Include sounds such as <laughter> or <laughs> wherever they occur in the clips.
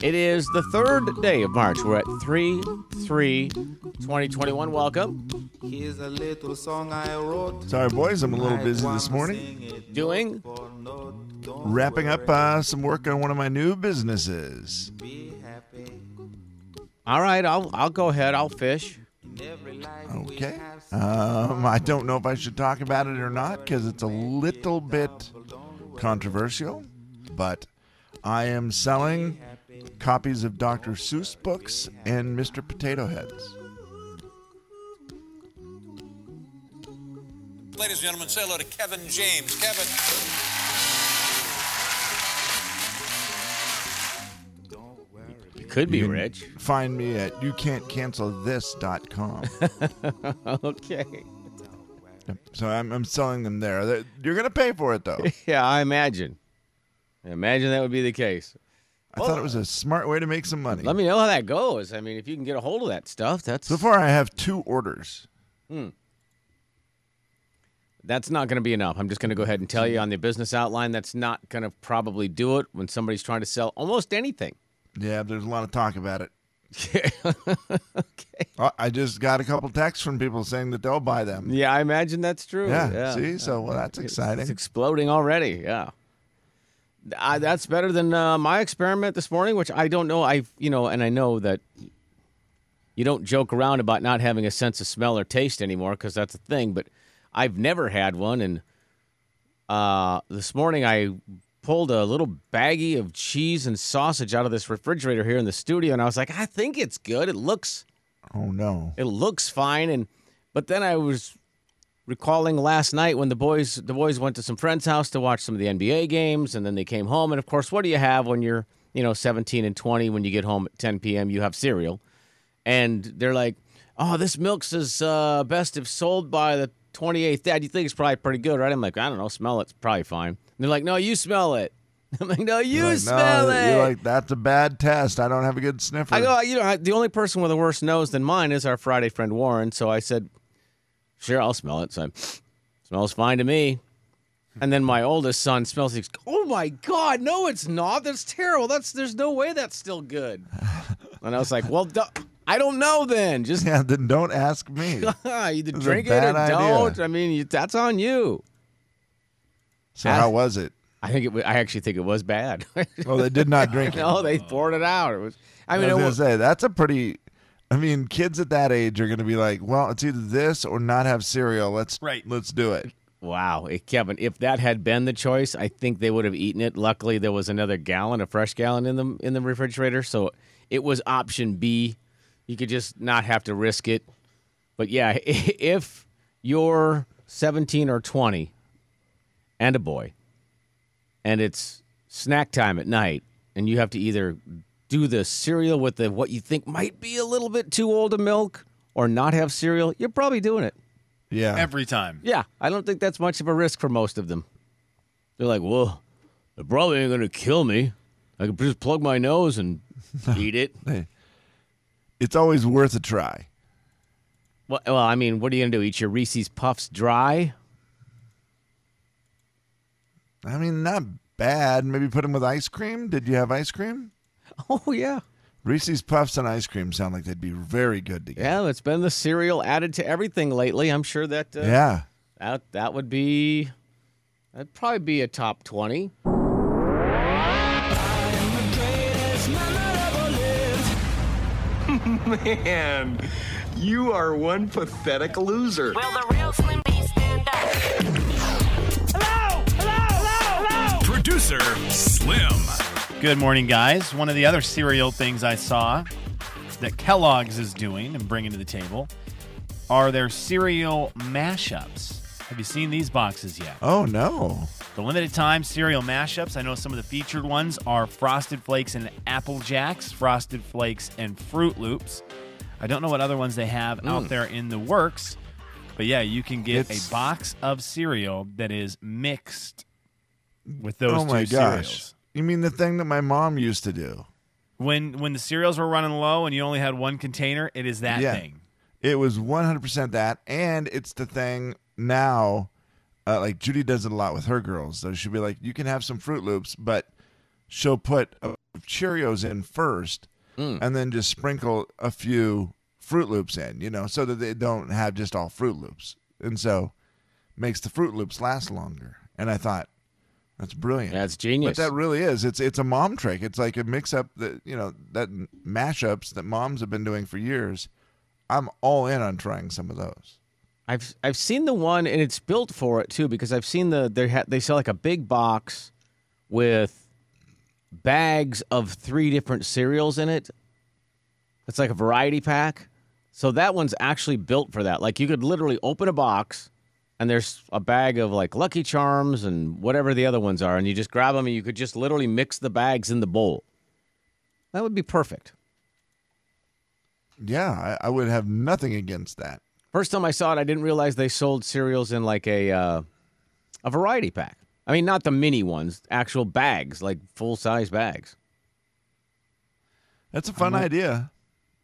It is the third day of March. We're at 3 3 2021. Welcome. Here's a little song I wrote. Sorry, boys, I'm a little busy this morning. Doing? Wrapping up uh, some work on one of my new businesses. All right, I'll, I'll go ahead. I'll fish. Okay. Um, I don't know if I should talk about it or not because it's a little bit controversial, but I am selling copies of Dr. Seuss books and Mr. Potato Heads. Ladies and gentlemen, say hello to Kevin James. Kevin. You could be You can rich. Find me at youcan'tcancelthis.com. <laughs> Okay. so I'm, I'm selling them there. You're going to pay for it, though. <laughs> Yeah, I imagine. I imagine that would be the case. I thought it was a smart way to make some money. Let me know how that goes. I mean, if you can get a hold of that stuff, that's So far, I have two orders. Hmm. that's not going to be enough. I'm just going to go ahead and tell you on the business outline that's not going to probably do it when somebody's trying to sell almost anything. Yeah, there's a lot of talk about it. <laughs> okay. Uh, I just got a couple texts from people saying that they'll buy them. Yeah, I imagine that's true. Yeah, see? So, well, that's exciting. It's exploding already. Yeah. I, that's better than uh, my experiment this morning, which I don't know. I, you know, and I know that you don't joke around about not having a sense of smell or taste anymore because that's a thing. But I've never had one, and uh, this morning I pulled a little baggie of cheese and sausage out of this refrigerator here in the studio, and I was like, I think it's good. It looks Oh, no. it looks fine and but then i was recalling last night when the boys the boys went to some friend's house to watch some of the nba games and then they came home and of course what do you have when you're you know 17 and 20 when you get home at 10 p.m you have cereal and they're like oh this milk's is uh, best if sold by the 28th dad you think it's probably pretty good right i'm like i don't know smell it. it's probably fine and they're like no you smell it <laughs> i'm like no you like, smell no, it You're like, that's a bad test. I don't have a good sniffer. I go, you know, I- the only person with a worse nose than mine is our Friday friend Warren. So I said, sure, I'll smell it. So I, smells fine to me. And then my oldest son smells. He's, oh my god, no, it's not. That's terrible. That's there's no way that's still good. And I was like, well, duh, I don't know then. Just <laughs> yeah, then don't ask me. <laughs> either drink it or idea. don't. I mean, you, that's on you. So, how was it? I think it. I actually think it was bad. Well, they did not drink <laughs> it. no, they poured it out. It was. I I, mean, was it was, say, that's a pretty. I mean, kids at that age are going to be like, well, it's either this or not have cereal. Let's Right. let's do it. Wow, Kevin, if that had been the choice, I think they would have eaten it. Luckily, there was another gallon, a fresh gallon in the in the refrigerator, so it was option B. You could just not have to risk it. But yeah, <laughs> if you're 17 or 20 and a boy, and it's snack time at night, and you have to either do the cereal with the what you think might be a little bit too old of milk, or not have cereal, you're probably doing it. Yeah. Every time. Yeah, I don't think that's much of a risk for most of them. They're like, well, it probably ain't gonna kill me. I can just plug my nose and <laughs> eat it. it's always worth a try. Well, well, I mean, what are you gonna do? Eat your Reese's Puffs dry? I mean, not bad. Maybe put them with ice cream. Did you have ice cream? <laughs> Oh yeah, Reese's Puffs and ice cream sound like they'd be very good together. yeah. It's been the cereal added to everything lately. I'm sure that uh, Yeah. that that would be that'd probably be a top twenty. <laughs> Man, you are one pathetic loser. Will the real Slim B stand up? Hello! Hello! Hello! Hello! Producer Slim. Good morning, guys. One of the other cereal things I saw that Kellogg's is doing and bringing to the table are their cereal mashups. Have you seen these boxes yet? Oh no. The limited time cereal mashups. I know some of the featured ones are Frosted Flakes and Apple Jacks, Frosted Flakes and Froot Loops. I don't know what other ones they have Mm. out there in the works, but yeah, you can get It's- a box of cereal that is mixed with those oh my gosh. cereals. You mean the thing that my mom used to do? When when the cereals were running low and you only had one container, it is that Yeah. thing. It was 100% that. And it's the thing now, uh, like Judy does it a lot with her girls. So she'll be like, you can have some Froot Loops, but she'll put uh, Cheerios in first and then just sprinkle a few Froot Loops in, you know, so that they don't have just all Froot Loops. And so makes the Froot Loops last longer. And I thought, that's brilliant. That's genius. But that really is. It's it's a mom trick. It's like a mix up that you know that mashups that moms have been doing for years. I'm all in on trying some of those. I've I've seen the one and it's built for it too because I've seen the they ha- they sell like a big box with bags of three different cereals in it. It's like a variety pack. So that one's actually built for that. Like you could literally open a box and there's a bag of like Lucky Charms and whatever the other ones are and you just grab them and you could just literally mix the bags in the bowl. That would be perfect. Yeah, I, I would have nothing against that. First time I saw it, I didn't realize they sold cereals in like a uh, a variety pack. I mean, not the mini ones, actual bags, like full size bags. That's a fun I'm look- idea.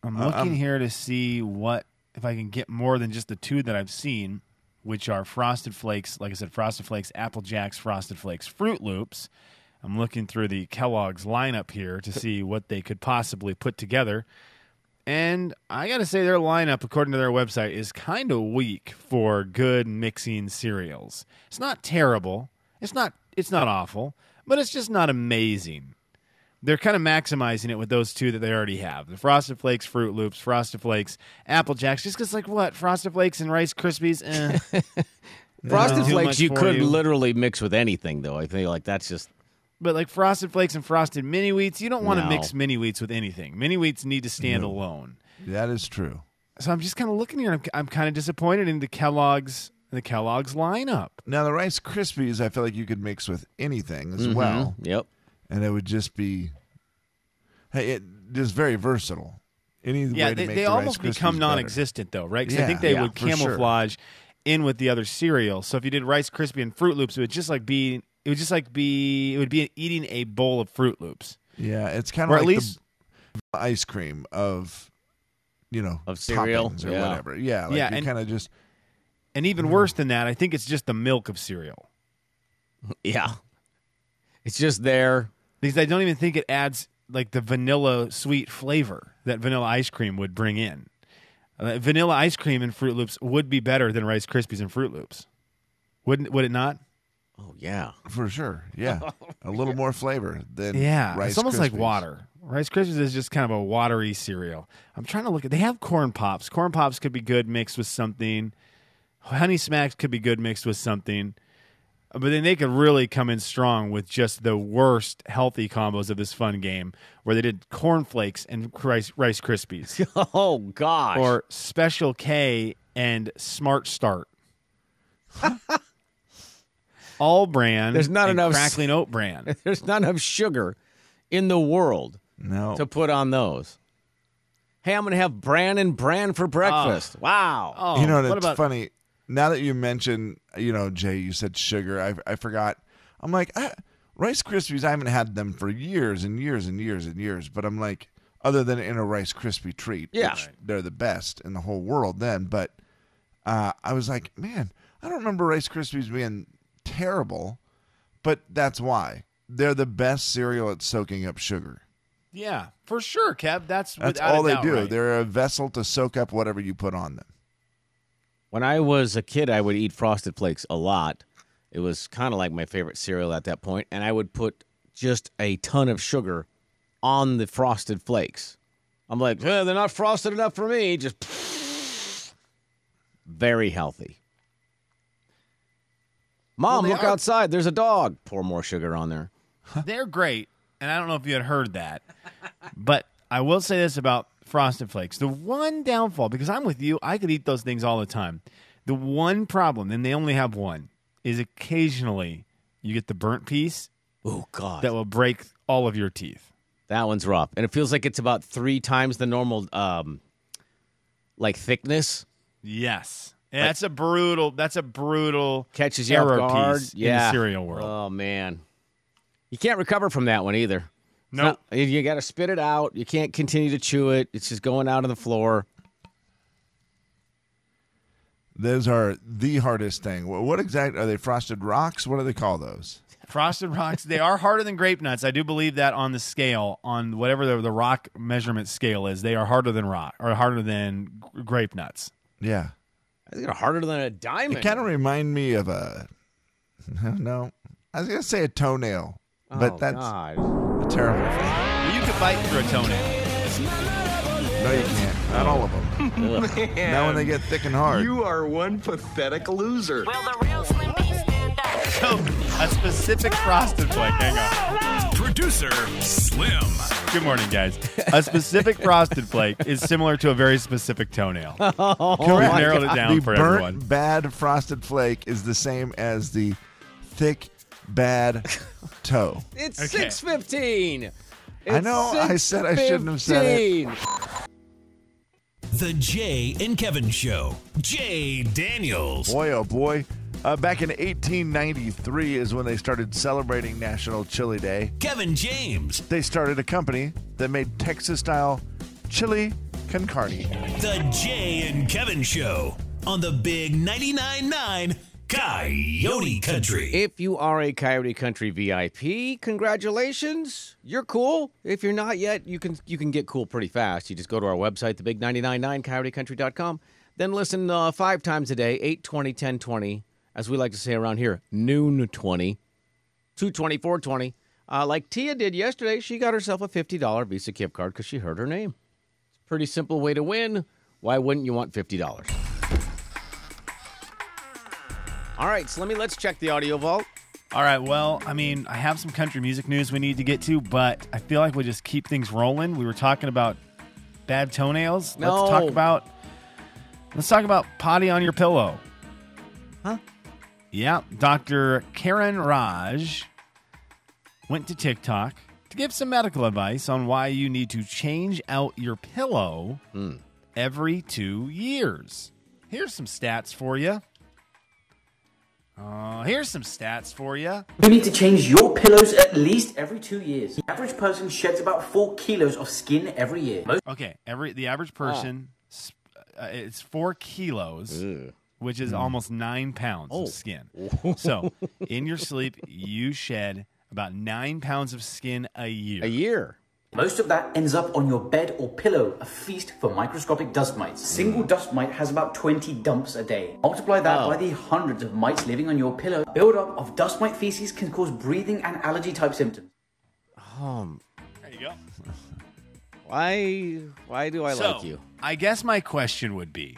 I'm Uh, looking I'm- here to see what if I can get more than just the two that I've seen, which are Frosted Flakes, like I said, Frosted Flakes, Apple Jacks, Frosted Flakes, Froot Loops. I'm looking through the Kellogg's lineup here to see what they could possibly put together. And I got to say, their lineup, according to their website, is kind of weak for good mixing cereals. It's not terrible. It's not. It's not awful, but it's just not amazing they're kind of maximizing it with those two that they already have the frosted flakes froot loops frosted flakes apple jacks just because like what frosted flakes and rice krispies eh. <laughs> Frosted Flakes, you could you. literally mix with anything, though. I feel like that's just but like frosted flakes and frosted mini wheats you don't want to No. mix mini wheats with anything mini wheats need to stand alone That is true. so i'm just kind of looking here i'm, I'm kind of disappointed in the kellogg's the kellogg's lineup Now the Rice Krispies, I feel like you could mix with anything as Mhm. well, Yep. And it would just be, hey, it just very versatile. Any yeah way to they, make they the almost Rice Krispies become non-existent though right 'Cause i Yeah, think they yeah, would for sure. camouflage in with the other cereal so if you did rice krispie and froot loops it would just like be it would just like be it would be eating a bowl of froot loops Yeah, it's kind Or of at like least- the ice cream of, you know, Of cereal, toppings or yeah. whatever. Yeah, like Yeah, you and- kind of just and even mm. worse than that i think it's just the milk of cereal <laughs> Yeah. It's just there. Because i don't even think it adds like the vanilla sweet flavor that vanilla ice cream would bring in Uh, vanilla ice cream and froot loops would be better than rice krispies and froot loops wouldn't would it not Oh, yeah. for sure. Yeah, <laughs> a little more flavor than Yeah, Rice it's almost like water. Rice Krispies is just kind of a watery cereal. I'm trying to look at. They have corn pops. Corn pops could be good mixed with something. Honey Smacks could be good mixed with something. But then they could really come in strong with just the worst healthy combos of this fun game, where they did cornflakes and Rice, Rice Krispies, <laughs> Oh, gosh. or Special K and Smart Start. <laughs> All-Bran. There's not and enough- crackling Oat Bran. <laughs> There's not enough sugar in the world No, to put on those. Hey, I'm going to have bran and bran for breakfast. Ah. wow. Oh, you know, what funny. Now that you mentioned, you know, Jay, you said sugar. I, I forgot. I'm like, I, Rice Krispies, I haven't had them for years and years and years and years. But I'm like, other than in a Rice Krispie treat, Yeah. which they're the best in the whole world then. But uh, I was like, man, I don't remember Rice Krispies being terrible. But that's why. They're the best cereal at soaking up sugar. Yeah, for sure, Kev. That's That's all they doubt do. right. They're a vessel to soak up whatever you put on them. When I was a kid, I would eat Frosted Flakes a lot. It was kind of like my favorite cereal at that point, and I would put just a ton of sugar on the Frosted Flakes. I'm like, eh, they're not frosted enough for me. Just <laughs> very healthy. Mom, they look are- outside. There's a dog. Pour more sugar on there. They're great, and I don't know if you had heard that, but I will say this about Frosted Flakes: the one downfall, because I'm with you, I could eat those things all the time. The one problem, and they only have one, is occasionally you get the burnt piece Oh God, that will break all of your teeth. that one's rough, and it feels like it's about three times the normal, um, like thickness. Yes, And that's a brutal. That's a brutal Catches you error guard. piece yeah. in the cereal world. Oh man, you can't recover from that one either. It's Nope. you got to spit it out. You can't continue to chew it. It's just going out on the floor. Those are the hardest thing. What, what exact are they? Frosted rocks? What do they call those? Frosted rocks, they are harder than grape nuts. I do believe that on the scale, on whatever the, the rock measurement scale is, they are harder than rock or harder than g- grape nuts. Yeah, I think they're harder than a diamond. it kind of remind me of a. <laughs> No, I was gonna say a toenail, but Oh, that's God. A terrible thing. You could bite through a toenail. No, you can't. Not all of them. <laughs> Now when they get thick and hard. You are one pathetic loser. Will the real Slim B stand up? So, a specific frosted flake. Hang on. Producer Slim. Good morning, guys. A specific frosted flake is similar to a very specific toenail. <laughs> Oh, We've my narrowed it God. down the for burnt everyone. bad frosted flake is the same as the thick bad toe. It's Okay. six fifteen. I know, I said I shouldn't have said it. The Jay and Kevin Show. Jay Daniels. Boy, oh boy. Uh, back in 1893 is when they started celebrating National Chili Day. Kevin James. They started a company that made Texas style chili con carne. The Jay and Kevin Show on the Big 99.9 Coyote Country. If you are a Coyote Country VIP, congratulations. You're cool. If you're not yet, you can you can get cool pretty fast. You just go to our website, thebig999coyotecountry.com. Then listen uh, five times a day, 8, 20, 10, 20, as we like to say around here, noon 20, 220, 420. Uh, like Tia did yesterday, she got herself a $50 Visa gift card because she heard her name. It's a pretty simple way to win. Why wouldn't you want $50? All right, Slimmy, let me let's check the audio vault. All right. Well, I mean, I have some country music news we need to get to, but I feel like we'll just keep things rolling. We were talking about bad toenails. No. Let's talk about let's talk about potty on your pillow. Huh? Yeah, Dr. Karan Raj went to TikTok to give some medical advice on why you need to change out your pillow hmm. every two years. Here's some stats for you. Uh, here's some stats for you. You need to change your pillows at least every two years. The average person sheds about four kilos of skin every year. Most Okay, every the average person, s- uh, it's four kilos, which is almost nine pounds Oh. of skin. <laughs> so, in your sleep, you shed about nine pounds of skin a year. A year. Most of that ends up on your bed or pillow, a feast for microscopic dust mites. Single dust mite has about 20 dumps a day. Multiply that Oh. by the hundreds of mites living on your pillow. Buildup of dust mite feces can cause breathing and allergy type symptoms. Um, There you go. why? Why do I so, like you? I guess my question would be: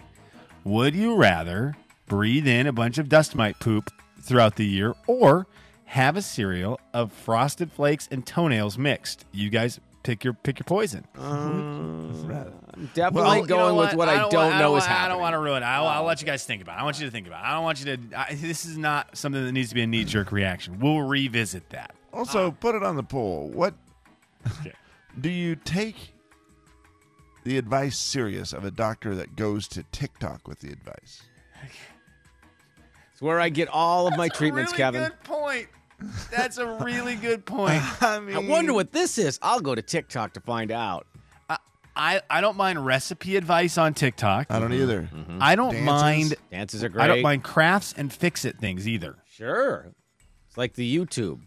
Would you rather breathe in a bunch of dust mite poop throughout the year, or have a cereal of frosted flakes and toenails mixed? You guys pick your pick your poison. I'm definitely Well, you going know with what I don't, want- know want- is I don't want to ruin it. I'll, I'll oh. let you guys think about it. I want you to think about it. I don't want you to. I, this is not something that needs to be a knee jerk reaction. We'll revisit that. Also, uh. put it on the poll. What <laughs> do you take the advice serious of a doctor that goes to TikTok with the advice? It's where I get all of my treatments, really Kevin. Good point. That's a really good point. <laughs> I I wonder what this is. I'll go to TikTok to find out. I, I don't mind recipe advice on TikTok. I don't mm-hmm. either. Mm-hmm. I don't Dances. mind. Dances are great. I don't mind crafts and fix it things either. Sure. It's like the YouTube.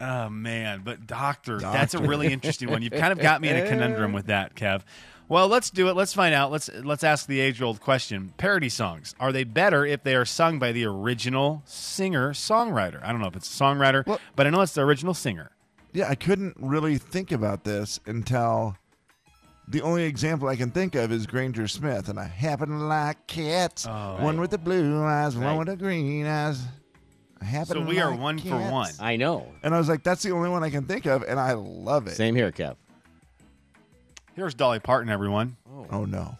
Oh man, but doctor, that's a really interesting one. You've kind of got me in a conundrum with that, Kev. Well, let's do it. Let's find out. Let's let's ask the age-old question. Parody songs. Are they better if they are sung by the original singer songwriter? I don't know if it's a songwriter, Well- but I know it's the original singer. Yeah, I couldn't really think about this until the only example I can think of is Granger Smith, and I happen to like cats. Oh. One with the blue eyes, one with the green eyes. I happen So to we are like one for one. I know. And I was like, that's the only one I can think of, and I love it. Same here, Kev. Here's Dolly Parton, everyone. Oh no.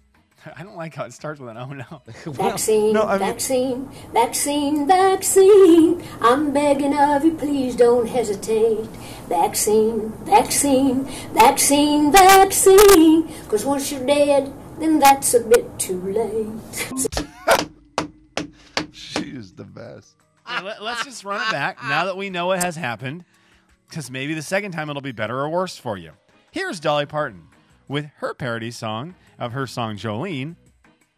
<laughs> I don't like how it starts with an oh no. <laughs> <laughs> Vaccine, No, I mean- vaccine, vaccine, vaccine. I'm begging of you, please don't hesitate. Vaccine, vaccine, vaccine, vaccine. Because once you're dead, then that's a bit too late. She is the best. Yeah, let, us just run it back now that we know what has happened, because maybe the second time it'll be better or worse for you. Here's Dolly Parton with her parody song of her song Jolene,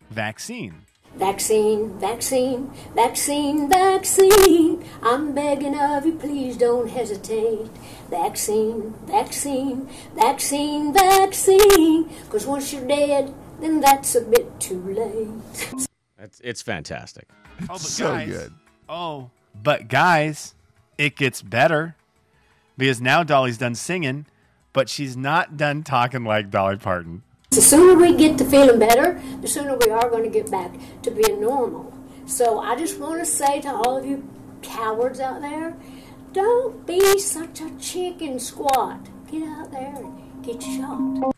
Vaccine. Vaccine, vaccine, vaccine, vaccine. I'm begging of you, please don't hesitate. Vaccine, vaccine, vaccine, vaccine. Because once you're dead, then that's a bit too late. That's it's fantastic. Oh, but so guys, good. Oh, but guys, it gets better because now Dolly's done singing, but she's not done talking like Dolly Parton. The sooner we get to feeling better, the sooner we are going to get back to being normal. So I just want to say to all of you cowards out there, don't be such a chicken squat. Get out there and get shot.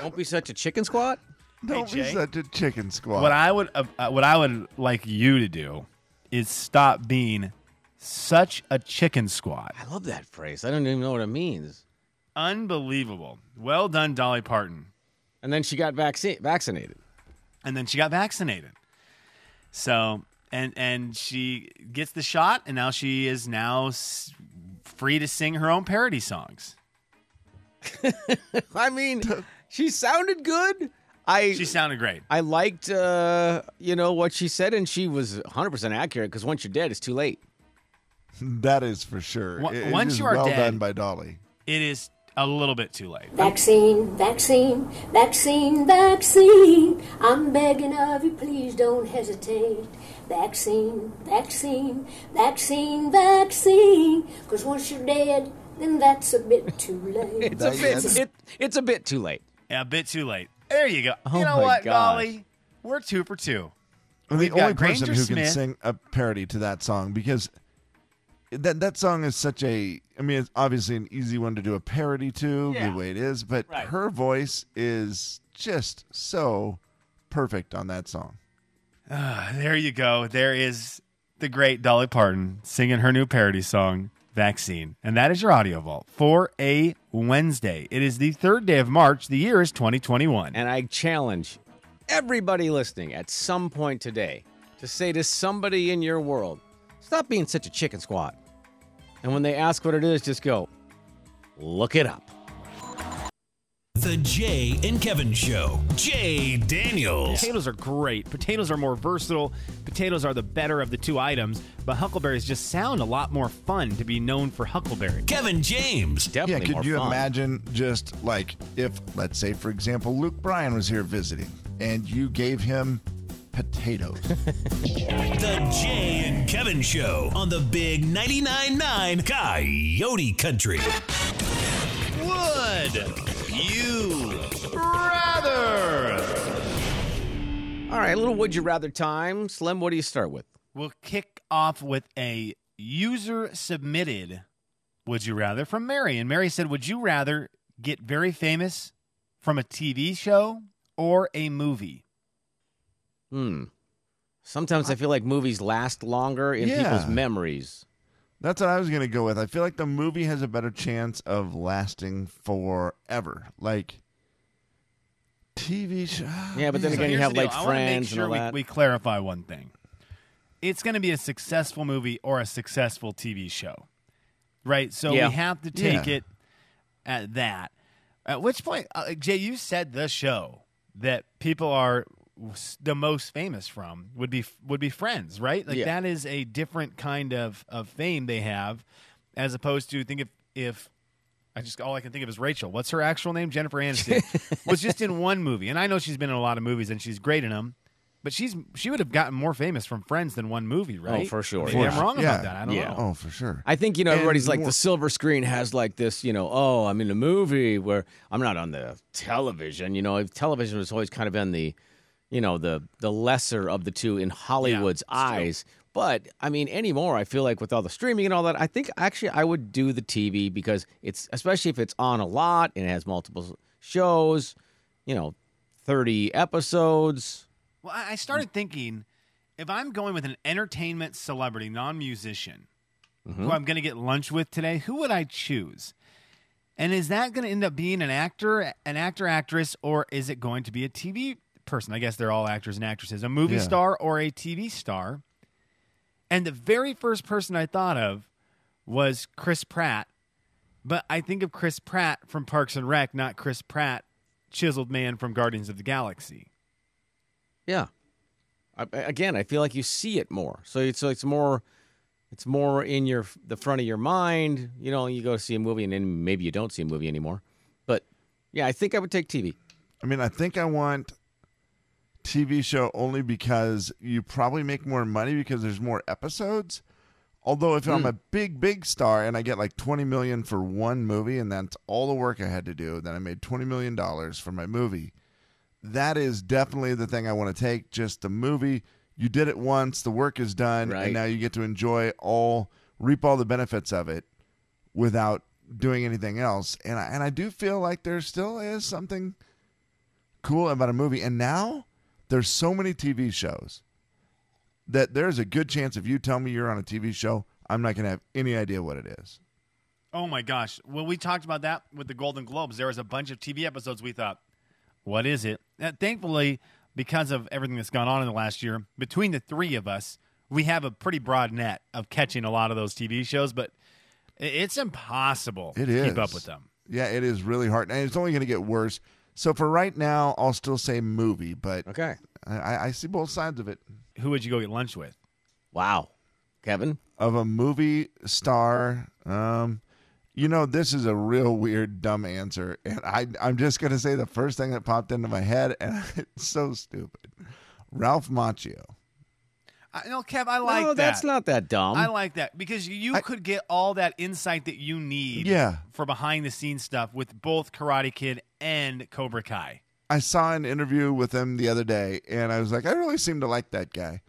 Don't be such a chicken squat. Don't be such a chicken squat. What I would uh, uh, what I would like you to do is stop being such a chicken squat. I love that phrase. I don't even know what it means. Unbelievable. Well done, Dolly Parton. And then she got vaccine vaccinated. And then she got vaccinated. So and and she gets the shot, and now she is now s- free to sing her own parody songs. <laughs> I mean, she sounded good. I She sounded great. I liked uh, you know what she said, and she was 100 percent accurate. Because once you're dead, it's too late. <laughs> that is for sure. Once- It- it once is you are well dead- done by Dolly. It is a little bit too late. Vaccine, vaccine, vaccine, vaccine. I'm begging of you, please don't hesitate. Vaccine, vaccine, vaccine, vaccine. Because once you're dead, then that's a bit too <laughs> late. It's a bit. It, it's a bit too late. Yeah, a bit too late. There you go. Oh you know my what, gosh. Dolly? We're two for two. And We've the only got person Granger who Smith. can sing a parody to that song because that that song is such a I mean it's obviously an easy one to do a parody to Yeah. the way it is, but Right. her voice is just so perfect on that song. Ah, there you go. There is the great Dolly Parton singing her new parody song, Vaccine. And that is your audio vault for a Wednesday. It is the third day of March. The year is 2021. And I challenge everybody listening at some point today to say to somebody in your world, stop being such a chicken squat. And when they ask what it is, just go, look it up. The Jay and Kevin Show. Jay Daniels. Potatoes are great. Potatoes are more versatile. Potatoes are the better of the two items, but huckleberries just sound a lot more fun to be known for huckleberry. Kevin James. Definitely yeah, could you imagine just like if let's say for example Luke Bryan was here visiting and you gave him potatoes. <laughs> The Jay and Kevin Show on the Big 99.9 9 Coyote Country. Would you rather? All right, a little would you rather time. Slim, what do you start with? We'll kick off with a user submitted Would You Rather from Mary. And Mary said, Would you rather get very famous from a TV show or a movie? Hmm. Sometimes I feel like movies last longer in people's memories. That's what I was going to go with. I feel like the movie has a better chance of lasting forever. Like TV show. Yeah, but then So again, you have the deal. like I make friends sure and all we, that. we clarify one thing. It's going to be a successful movie or a successful TV show, right? So Yeah. we have to take Yeah. it at that. At which point, uh, Jay, you said the show that people are s- the most famous from would be would be Friends, right? Like Yeah. that is a different kind of of fame they have, as opposed to think if if I just all I can think of is Rachel. What's her actual name? Jennifer Aniston <laughs> was just in one movie, and I know she's been in a lot of movies and she's great in them. But she's she would have gotten more famous from Friends than one movie, oh, right? Oh, for sure. Maybe I'm wrong about that. I don't Yeah. know. Oh, for sure. I think you know And everybody's like more- the silver screen has like this, you know. Oh, I'm in a movie where I'm not on the television. You know, television has always kind of been the, you know, the the lesser of the two in Hollywood's eyes. But I mean, anymore, I feel like with all the streaming and all that, I think actually I would do the TV because it's especially if it's on a lot and it has multiple shows, you know, thirty episodes. Well, I I started thinking if I'm going with an entertainment celebrity, non musician, Mm-hmm. who I'm going to get lunch with today, who would I choose? And is that going to end up being an actor, an actor, actress, or is it going to be a TV person? I guess they're all actors and actresses. A movie Yeah. star or a TV star? And the very first person I thought of was Chris Pratt. But I think of Chris Pratt from Parks and Rec, not Chris Pratt, chiseled man from Guardians of the Galaxy. Yeah. I, I- again, I feel like you see it more. So it's so it's more it's more in your the front of your mind. You know, you go see a movie and then maybe you don't see a movie anymore. But yeah, I think I would take TV. I mean, I think I want TV show only because you probably make more money because there's more episodes. Although if I'm Hmm. a big big star and I get like 20 million for one movie and that's all the work I had to do, then I made 20 million dollars for my movie. That is definitely the thing I want to take. Just the movie, you did it once, the work is done, Right. and now you get to enjoy all, reap all the benefits of it without doing anything else. And I, and I do feel like there still is something cool about a movie. And now there's so many TV shows that there's a good chance if you tell me you're on a TV show, I'm not going to have any idea what it is. Oh my gosh. Well, we talked about that with the Golden Globes. There was a bunch of TV episodes we thought, what is it? And thankfully, because of everything that's gone on in the last year, between the three of us, we have a pretty broad net of catching a lot of those TV shows, but it's impossible It to is. keep up with them. Yeah, it is really hard, and it's only going to get worse. So for right now, I'll still say movie, but Okay. I, I see both sides of it. Who would you go get lunch with? Wow. Kevin? Of a movie star, um, you know, this is a real weird, dumb answer, and I, I'm just going to say the first thing that popped into my head, and <laughs> it's so stupid. Ralph Macchio. I, no, Kev, I like no, that. that's not that dumb. I like that because you could get all that insight that you need Yeah. for behind the scenes stuff with both Karate Kid and Cobra Kai. I saw an interview with him the other day, and I was like, I really seem to like that guy.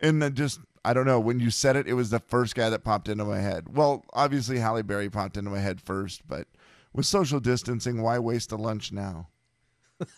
And then just, I don't know, when you said it, it was the first guy that popped into my head. Well, obviously, Halle Berry popped into my head first, but with social distancing, why waste a lunch now? <laughs>